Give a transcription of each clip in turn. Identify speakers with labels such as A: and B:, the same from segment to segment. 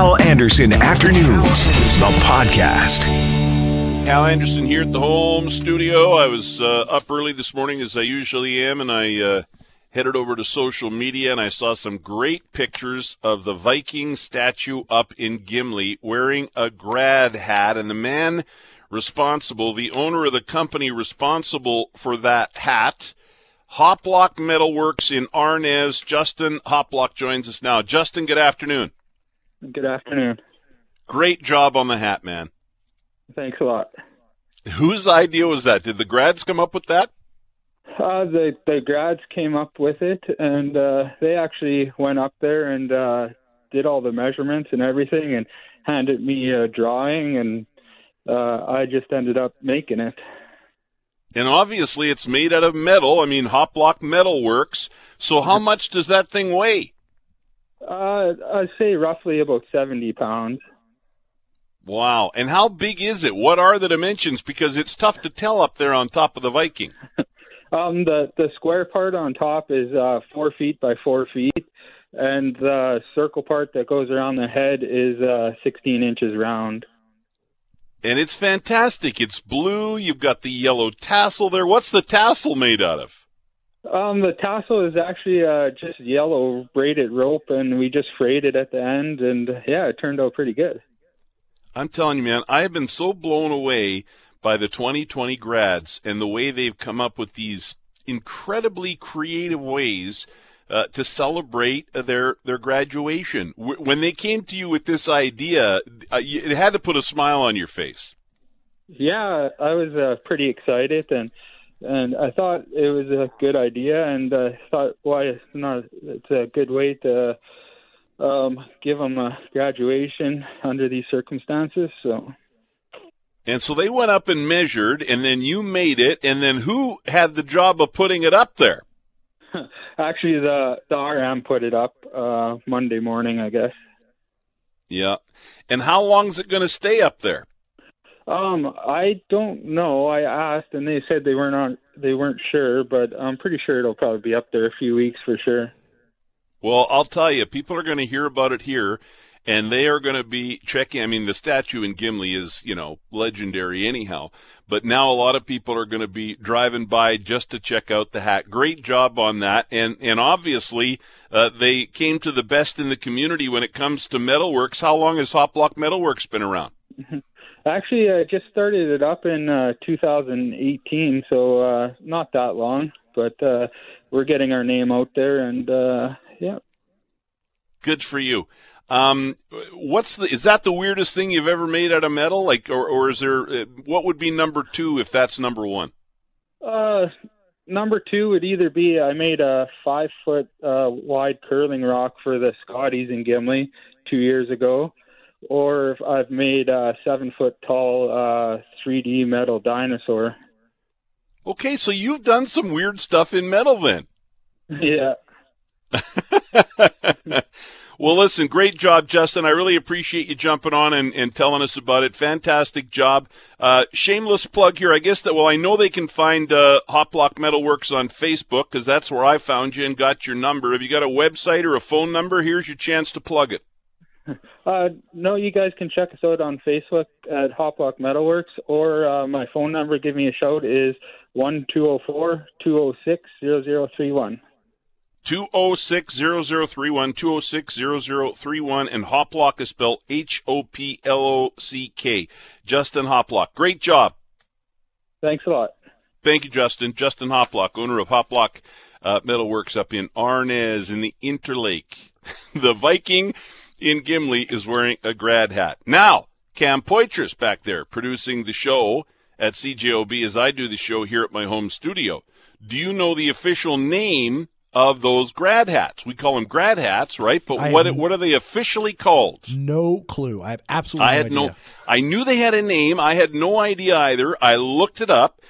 A: Hal Anderson Afternoons, the podcast.
B: Hal Anderson here at the home studio. I was uh, up early this morning as I usually am, and I uh, headed over to social media and I saw some great pictures of the Viking statue up in Gimli wearing a grad hat, and the man responsible, the owner of the company responsible for that hat. Hoplock Metalworks in Arnes. Justin Hoplock joins us now. Justin, good afternoon.
C: Good afternoon.
B: Great job on the hat, man.
C: Thanks a lot.
B: Whose idea was that? Did the grads come up with that?
C: Uh, the the grads came up with it, and uh, they actually went up there and uh, did all the measurements and everything, and handed me a drawing, and uh, I just ended up making it.
B: And obviously, it's made out of metal. I mean, Hoplock Metal Works. So, how much does that thing weigh?
C: Uh, I'd say roughly about seventy pounds.
B: Wow. And how big is it? What are the dimensions? Because it's tough to tell up there on top of the Viking.
C: um, the the square part on top is uh, four feet by four feet, and the circle part that goes around the head is uh, sixteen inches round.
B: And it's fantastic. It's blue. You've got the yellow tassel there. What's the tassel made out of?
C: Um, the tassel is actually uh, just yellow braided rope, and we just frayed it at the end, and yeah, it turned out pretty good.
B: I'm telling you, man, I have been so blown away by the 2020 grads and the way they've come up with these incredibly creative ways uh, to celebrate their their graduation. when they came to you with this idea, uh, it had to put a smile on your face.
C: Yeah, I was uh, pretty excited, and and I thought it was a good idea, and I thought, why it's not? It's a good way to um, give them a graduation under these circumstances. So.
B: And so they went up and measured, and then you made it, and then who had the job of putting it up there?
C: Actually, the the RM put it up uh, Monday morning, I guess.
B: Yeah. And how long is it going to stay up there?
C: Um, I don't know. I asked, and they said they weren't on. They weren't sure, but I'm pretty sure it'll probably be up there a few weeks for sure.
B: Well, I'll tell you, people are going to hear about it here, and they are going to be checking. I mean, the statue in Gimli is, you know, legendary anyhow. But now a lot of people are going to be driving by just to check out the hat. Great job on that, and and obviously uh, they came to the best in the community when it comes to metalworks. How long has Hoplock Metalworks been around?
C: Actually, I just started it up in uh, 2018, so uh, not that long. But uh, we're getting our name out there, and uh, yeah.
B: Good for you. Um, what's the is that the weirdest thing you've ever made out of metal? Like, or or is there uh, what would be number two if that's number one?
C: Uh, number two would either be I made a five foot uh, wide curling rock for the Scotties in Gimli two years ago, or I've made a seven foot tall uh, 3D metal dinosaur.
B: Okay, so you've done some weird stuff in metal then.
C: Yeah.
B: well, listen, great job, Justin. I really appreciate you jumping on and, and telling us about it. Fantastic job. Uh, shameless plug here. I guess that, well, I know they can find uh, Hoplock Metalworks on Facebook because that's where I found you and got your number. Have you got a website or a phone number? Here's your chance to plug it.
C: Uh, no, you guys can check us out on Facebook at Hoplock Metalworks, or uh, my phone number, give me a shout, is one two zero oh four two zero oh six zero zero three one.
B: 206 0031, 206 0031, and Hoplock is spelled H O P L O C K. Justin Hoplock. Great job.
C: Thanks a lot.
B: Thank you, Justin. Justin Hoplock, owner of Hoplock uh, Metalworks up in Arnes in the Interlake. the Viking in Gimli is wearing a grad hat. Now, Cam Poitras back there producing the show at CJOB as I do the show here at my home studio. Do you know the official name of those grad hats. We call them grad hats, right? But I what what are they officially called?
D: No clue. I have absolutely. I
B: had
D: no.
B: no I knew they had a name. I had no idea either. I looked it up.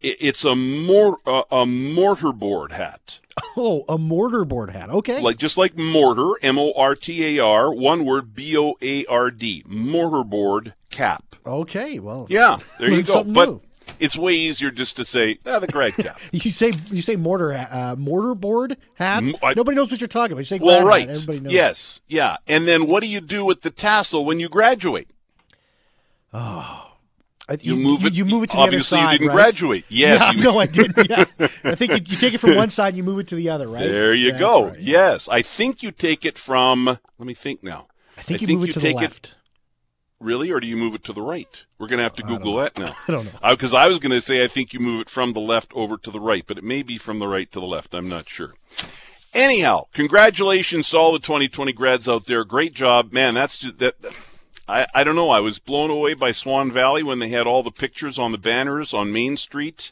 B: It's a mor uh, a mortar board hat.
D: Oh, a mortarboard hat. Okay.
B: Like just like mortar, M O R T A R, one word, B O A R D, mortarboard cap.
D: Okay. Well.
B: Yeah. There you go. But.
D: New
B: it's way easier just to say ah, the grad cap.
D: you say you say mortar uh, mortar board hat. I, Nobody knows what you're talking about. You say
B: well, right.
D: Hat, everybody knows.
B: Yes, yeah. And then what do you do with the tassel when you graduate?
D: Oh.
B: You, you move it.
D: You move it to
B: the other
D: side.
B: Obviously, you didn't
D: right?
B: graduate. Yes.
D: Yeah,
B: you,
D: no, I didn't. Yeah. I think you, you, take it from one side, and you move it to the other, right?
B: There you
D: That's
B: go.
D: Right, yeah.
B: Yes, I think you take it from. Let me think now.
D: I think
B: I
D: you
B: think
D: move it to the left.
B: It, really, or do you move it to the right? We're going to have to Google that now.
D: I don't know.
B: Because I was going to say I think you move it from the left over to the right, but it may be from the right to the left. I'm not sure. Anyhow, congratulations to all the 2020 grads out there. Great job, man. That's that. I, I don't know. I was blown away by Swan Valley when they had all the pictures on the banners on Main Street.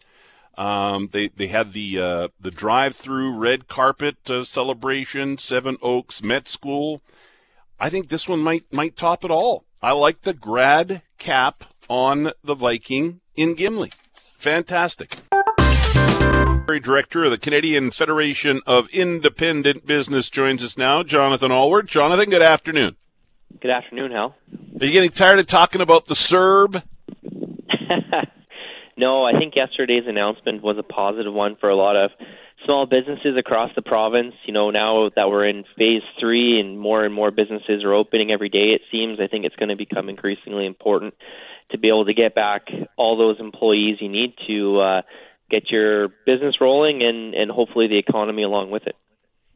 B: Um, they they had the uh, the drive-through red carpet uh, celebration, Seven Oaks Met School. I think this one might might top it all. I like the grad cap on the Viking in Gimli. Fantastic. Director of the Canadian Federation of Independent Business joins us now, Jonathan Alward. Jonathan, good afternoon.
E: Good afternoon, Hal.
B: Are you getting tired of talking about the CERB?
E: no, I think yesterday's announcement was a positive one for a lot of small businesses across the province. You know, now that we're in phase three and more and more businesses are opening every day, it seems, I think it's going to become increasingly important to be able to get back all those employees you need to uh, get your business rolling and, and hopefully the economy along with it.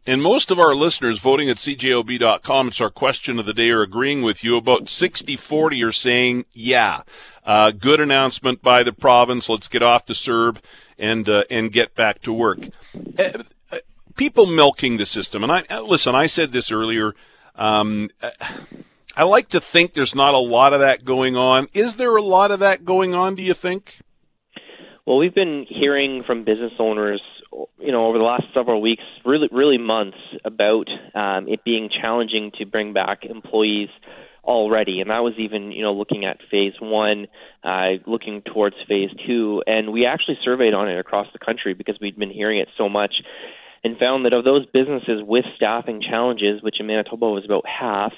B: And most of our listeners voting at cjob.com, it's our question of the day, are agreeing with you. About 60 40 are saying, yeah, uh, good announcement by the province. Let's get off the CERB and, uh, and get back to work. Uh, people milking the system. And I, uh, listen, I said this earlier. Um, I like to think there's not a lot of that going on. Is there a lot of that going on, do you think?
E: Well, we've been hearing from business owners you know over the last several weeks, really really months, about um, it being challenging to bring back employees already, and that was even you know looking at phase one, uh, looking towards phase two, and we actually surveyed on it across the country because we'd been hearing it so much, and found that of those businesses with staffing challenges, which in Manitoba was about half.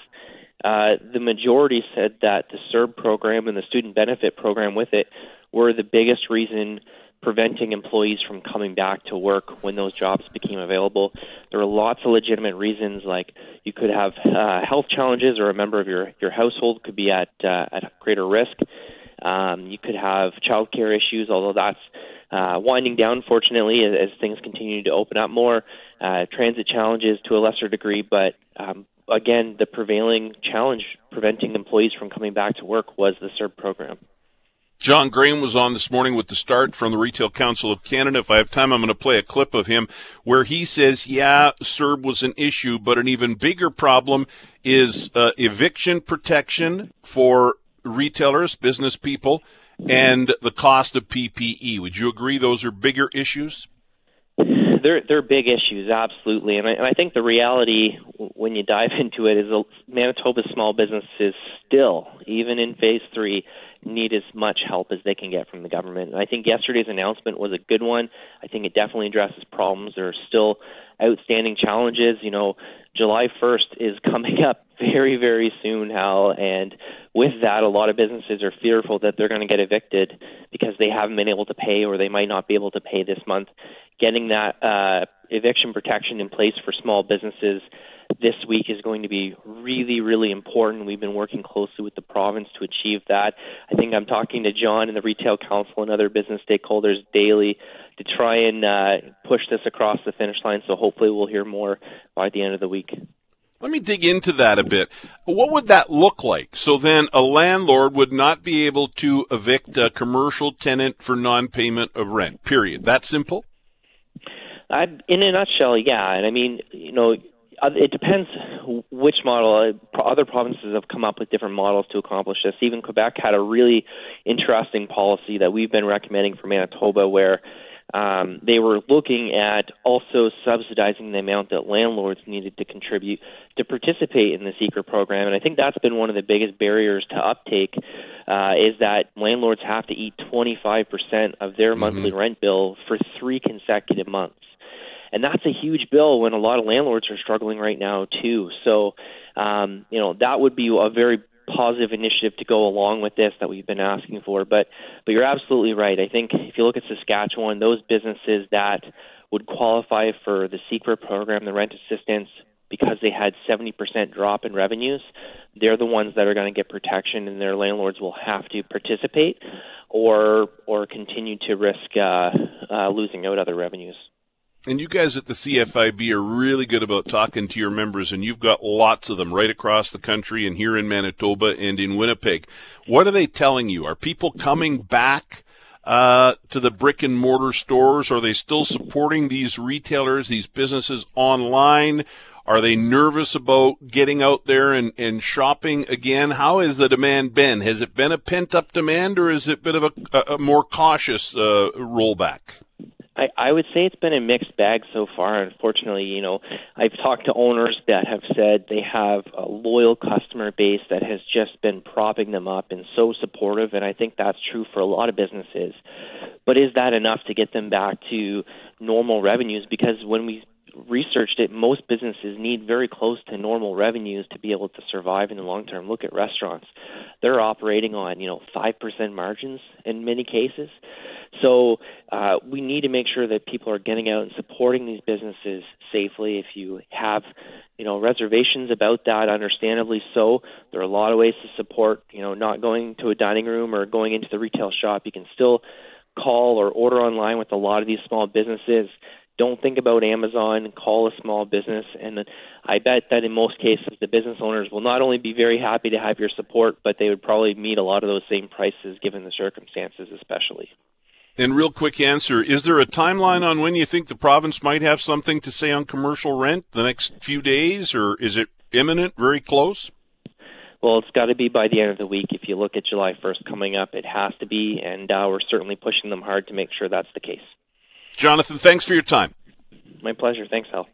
E: Uh, the majority said that the CERB program and the student benefit program with it were the biggest reason preventing employees from coming back to work when those jobs became available. There were lots of legitimate reasons, like you could have uh, health challenges, or a member of your your household could be at uh, at greater risk. Um, you could have childcare issues, although that's uh, winding down, fortunately, as, as things continue to open up more. Uh, transit challenges to a lesser degree, but um, again, the prevailing challenge preventing employees from coming back to work was the CERB program.
B: John Graham was on this morning with the start from the Retail Council of Canada. If I have time, I'm going to play a clip of him where he says, yeah, CERB was an issue, but an even bigger problem is uh, eviction protection for retailers, business people, and the cost of PPE. Would you agree those are bigger issues?
E: They're they're big issues, absolutely, and I, and I think the reality when you dive into it is Manitoba's small businesses still, even in phase three, need as much help as they can get from the government. And I think yesterday's announcement was a good one. I think it definitely addresses problems. There are still outstanding challenges. You know, July 1st is coming up very, very soon, Hal. And with that, a lot of businesses are fearful that they're going to get evicted because they haven't been able to pay or they might not be able to pay this month. Getting that uh, eviction protection in place for small businesses this week is going to be really, really important. We've been working closely with the province to achieve that. I think I'm talking to John and the Retail Council and other business stakeholders daily to try and uh, push this across the finish line. So hopefully we'll hear more by the end of the week.
B: Let me dig into that a bit. What would that look like? So then a landlord would not be able to evict a commercial tenant for non-payment of rent, period. That simple?
E: I, in a nutshell, yeah. And I mean, you know, uh, it depends which model. Uh, other provinces have come up with different models to accomplish this. Even Quebec had a really interesting policy that we've been recommending for Manitoba, where um, they were looking at also subsidizing the amount that landlords needed to contribute to participate in the CECRA program. And I think that's been one of the biggest barriers to uptake uh, is that landlords have to eat 25% of their mm-hmm. monthly rent bill for three consecutive months and that's a huge bill when a lot of landlords are struggling right now too. So, um, you know, that would be a very positive initiative to go along with this that we've been asking for. But but you're absolutely right. I think if you look at Saskatchewan, those businesses that would qualify for the CECRA program, the rent assistance, because they had 70% drop in revenues, they're the ones that are going to get protection, and their landlords will have to participate or or continue to risk uh, uh, losing out other revenues.
B: And you guys at the CFIB are really good about talking to your members, and you've got lots of them right across the country and here in Manitoba and in Winnipeg. What are they telling you? Are people coming back uh, to the brick and mortar stores? Are they still supporting these retailers, these businesses online? Are they nervous about getting out there and, and shopping again? How has the demand been? Has it been a pent up demand or is it a bit of a, a more cautious uh, rollback?
E: I, I would say it's been a mixed bag so far. Unfortunately, you know, I've talked to owners that have said they have a loyal customer base that has just been propping them up and so supportive, and I think that's true for a lot of businesses. But is that enough to get them back to normal revenues? Because when we researched it, most businesses need very close to normal revenues to be able to survive in the long term. Look at restaurants; they're operating on you know five percent margins in many cases. So uh, we need to make sure that people are getting out and supporting these businesses safely. If you have, you know, reservations about that, understandably so. There are a lot of ways to support. You know, not going to a dining room or going into the retail shop. You can still call or order online with a lot of these small businesses. Don't think about Amazon. Call a small business, and I bet that in most cases, the business owners will not only be very happy to have your support, but they would probably meet a lot of those same prices given the circumstances, especially.
B: And real quick answer, is there a timeline on when you think the province might have something to say on commercial rent the next few days, or is it imminent, very close?
E: Well, it's got to be by the end of the week. If you look at July 1st coming up, it has to be, and uh, we're certainly pushing them hard to make sure that's the case.
B: Jonathan, thanks for your time.
E: My pleasure. Thanks, Hal.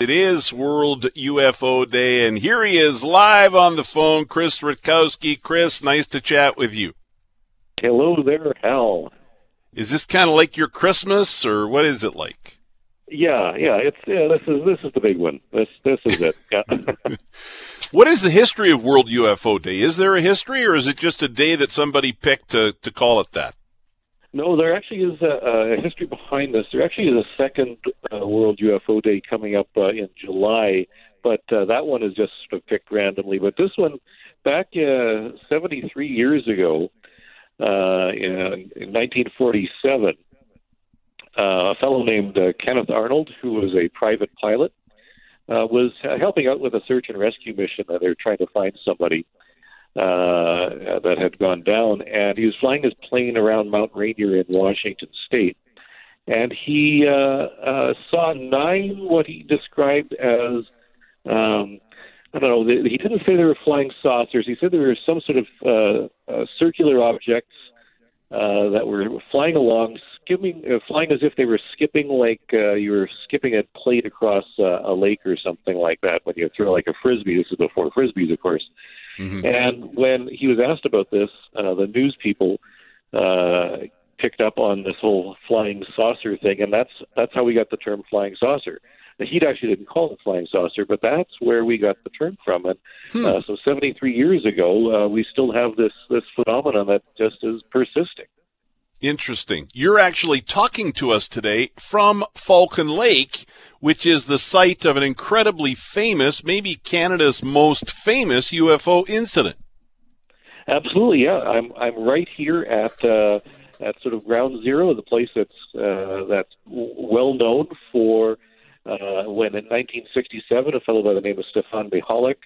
B: It is World UFO Day, and here he is live on the phone, Chris Rutkowski. Chris, nice to chat with you.
F: Hello there, Hal.
B: Is this kind of like your Christmas, or what is it like?
F: Yeah, yeah, it's yeah. This is this is the big one. This this is it. Yeah.
B: what is the history of World UFO Day? Is there a history, or is it just a day that somebody picked to to call it that?
F: No, there actually is a, a history behind this. There actually is a second uh, World UFO Day coming up uh, in July, but uh, that one is just sort of picked randomly. But this one, back uh, 73 years ago, uh, in, in 1947, uh, a fellow named uh, Kenneth Arnold, who was a private pilot, uh, was helping out with a search and rescue mission. Uh, they were trying to find somebody uh, that had gone down, and he was flying his plane around Mount Rainier in Washington State, and he uh, uh, saw nine what he described as um, I don't know. He didn't say they were flying saucers. He said there were some sort of uh, uh, circular objects uh, that were flying along, skimming, uh, flying as if they were skipping like uh, you were skipping a plate across uh, a lake or something like that. When you throw like a frisbee, this is before frisbees, of course. Mm-hmm. And when he was asked about this, uh, the news people uh, picked up on this whole flying saucer thing, and that's that's how we got the term flying saucer. Now, he actually didn't call it flying saucer, but that's where we got the term from. And hmm. uh, so, 73 years ago, uh, we still have this this phenomenon that just is persisting.
B: Interesting. You're actually talking to us today from Falcon Lake, which is the site of an incredibly famous, maybe Canada's most famous UFO incident.
F: Absolutely, yeah. I'm I'm right here at uh, at sort of ground zero, the place that's uh, that's well known for uh, when in 1967 a fellow by the name of Stefan Michalak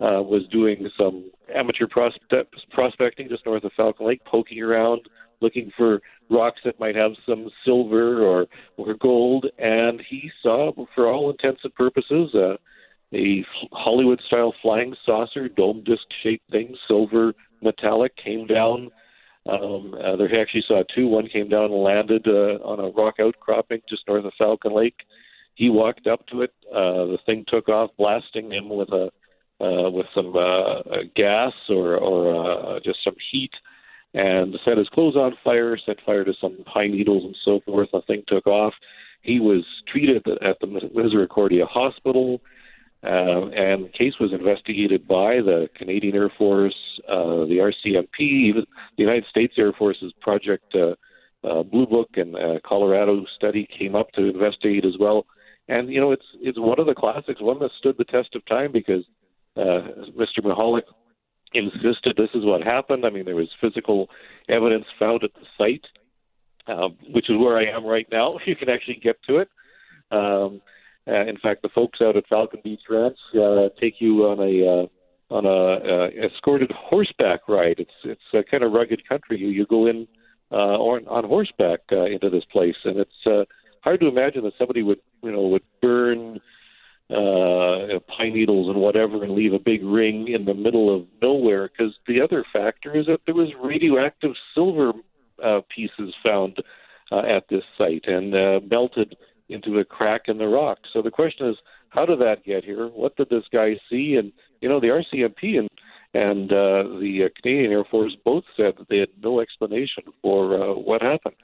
F: uh, was doing some amateur prospect, prospecting just north of Falcon Lake, poking around looking for rocks that might have some silver or or gold, and he saw, for all intents and purposes, uh, a Hollywood style flying saucer, dome disc shaped thing, silver metallic, came down. Um, uh, there he actually saw two. One came down and landed uh, on a rock outcropping just north of Falcon Lake. He walked up to it. Uh, the thing took off, blasting him with a uh, with some uh, gas or or uh, just some heat and set his clothes on fire, set fire to some pine needles and so forth. The thing took off. He was treated at the Misericordia Hospital, uh, and the case was investigated by the Canadian Air Force, uh, the RCMP, even the United States Air Force's Project uh, uh, Blue Book and uh, Colorado study came up to investigate as well. And you know, it's it's one of the classics, one that stood the test of time because uh, Mr. Michalak insisted this is what happened. I mean, there was physical evidence found at the site, uh, which is where I am right now. You can actually get to it. Um, uh, in fact, the folks out at Falcon Beach Ranch uh, take you on a uh, on a uh, escorted horseback ride. It's it's a kind of rugged country. You you go in uh, on on horseback uh, into this place, and it's uh, hard to imagine that somebody would you know would burn uh, pine needles and whatever and leave a big ring in the middle of nowhere. Because the other factor is that there was radioactive silver uh, pieces found uh, at this site and uh, melted into a crack in the rock. So the question is, how did that get here? What did this guy see? And you know, the RCMP and and uh, the uh, Canadian Air Force both said that they had no explanation for uh, what happened.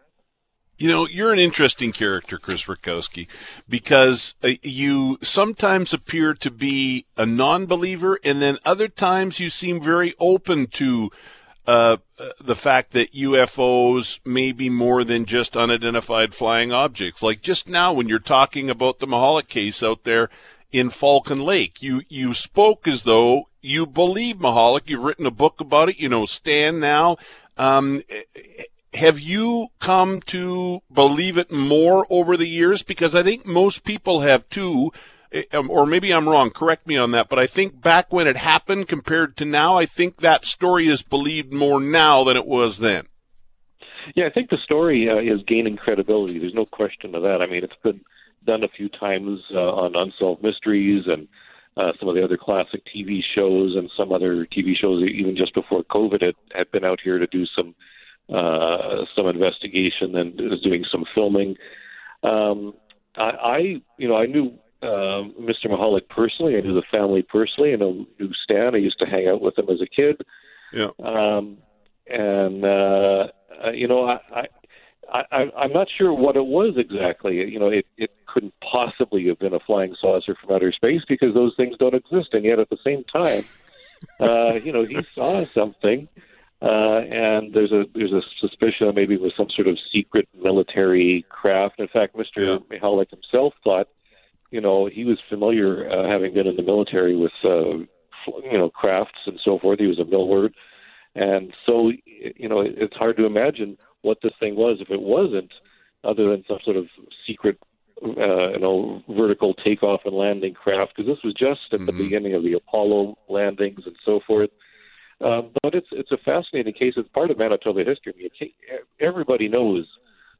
B: You know, you're an interesting character, Chris Rutkowski, because uh, you sometimes appear to be a non-believer, and then other times you seem very open to uh, the fact that UFOs may be more than just unidentified flying objects. Like just now, when you're talking about the Michalak case out there in Falcon Lake, you you spoke as though you believe Michalak. You've written a book about it. You know, Stan now. Um, have you come to believe it more over the years? Because I think most people have too, eh, um, or maybe I'm wrong. Correct me on that. But I think back when it happened compared to now, I think that story is believed more now than it was then.
F: Yeah, I think the story uh, is gaining credibility. There's no question of that. I mean, it's been done a few times uh, on Unsolved Mysteries and uh, some of the other classic TV shows and some other TV shows, even just before COVID, had, had been out here to do some uh, some investigation and was doing some filming. Um, I, I, you know, I knew uh, Mr. Michalak personally. I knew the family personally. I know, knew Stan. I used to hang out with him as a kid.
B: Yeah.
F: Um, and uh, uh, you know, I, I, I, I'm not sure what it was exactly. You know, it, it couldn't possibly have been a flying saucer from outer space because those things don't exist. And yet, at the same time, uh, you know, he saw something uh, and there's a there's a suspicion that maybe it was some sort of secret military craft. In fact, Mr. Yeah. Michalak himself thought, you know, he was familiar, uh, having been in the military with, uh, you know, crafts and so forth. He was a millwright, and so you know, it's hard to imagine what this thing was if it wasn't other than some sort of secret uh, you know, vertical takeoff and landing craft, because this was just at mm-hmm. the beginning of the Apollo landings and so forth. Um, but it's it's a fascinating case. It's part of Manitoba history. I mean, everybody knows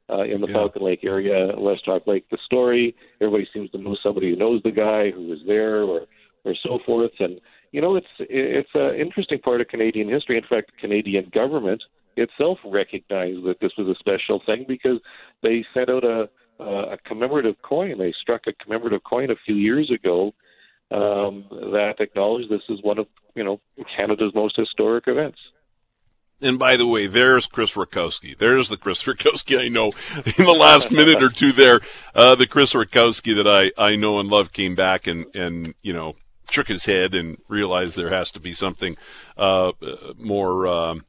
F: uh, in the yeah. Falcon Lake area, West Hawk Lake, the story. Everybody seems to know somebody who knows the guy who was there, or or so forth. And you know, it's it's an interesting part of Canadian history. In fact, the Canadian government itself recognized that this was a special thing because they sent out a a commemorative coin. They struck a commemorative coin a few years ago um, that acknowledge this is one of you know Canada's most historic events.
B: And by the way, there's Chris Rutkowski. There's the Chris Rutkowski I know. In the last minute or two, there, uh, the Chris Rutkowski that I, I know and love came back and and you know shook his head and realized there has to be something uh, more um,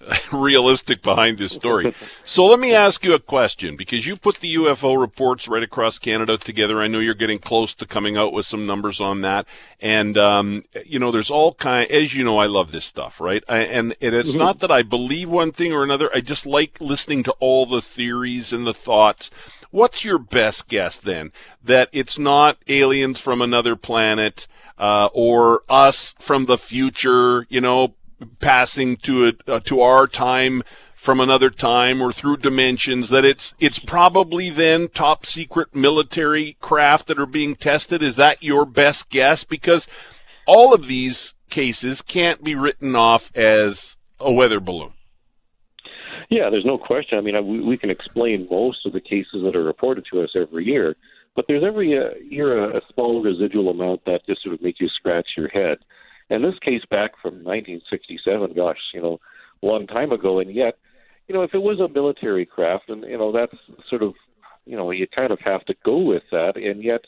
B: realistic behind this story. So let me ask you a question because you put the UFO reports right across Canada together. I know you're getting close to coming out with some numbers on that. And, um, you know, there's all kind, as you know, I love this stuff, right? I, and, and it's mm-hmm. not that I believe one thing or another. I just like listening to all the theories and the thoughts. What's your best guess then? That it's not aliens from another planet, uh, or us from the future, you know, passing to it uh, to our time from another time or through dimensions that it's it's probably then top secret military craft that are being tested. Is that your best guess? Because all of these cases can't be written off as a weather balloon.
F: Yeah there's no question. I mean we, we can explain most of the cases that are reported to us every year but there's every uh, year a, a small residual amount that just sort of makes you scratch your head and this case back from 1967, gosh, you know, long time ago, and yet, you know, if it was a military craft, and you know, that's sort of you know, you kind of have to go with that. And yet,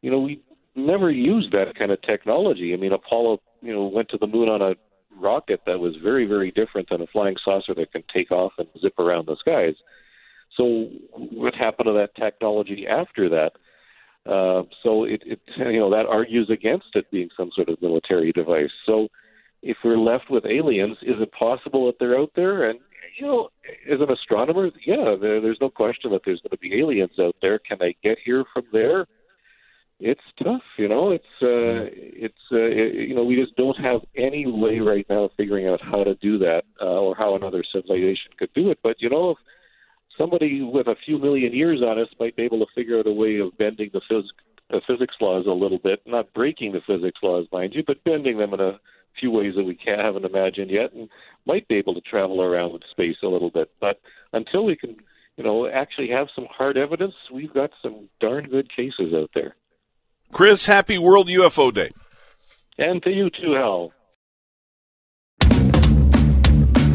F: you know, we never used that kind of technology. I mean, Apollo, you know, went to the moon on a rocket that was very, very different than a flying saucer that can take off and zip around the skies. So, what happened to that technology after that? Uh, so it, it, you know, that argues against it being some sort of military device. So, if we're left with aliens, is it possible that they're out there? And you know, as an astronomer, yeah, there, there's no question that there's going to be aliens out there. Can they get here from there? It's tough, you know. It's uh, it's uh, it, you know, we just don't have any way right now of figuring out how to do that uh, or how another civilization could do it. But you know, if somebody with a few million years on us might be able to figure out a way of bending the, phys- the physics laws a little bit, not breaking the physics laws, mind you, but bending them in a few ways that we can't haven't imagined yet, and might be able to travel around space a little bit. But until we can, you know, actually have some hard evidence, we've got some darn good cases out there.
B: Chris, happy World UFO Day.
F: And to you too, Hal.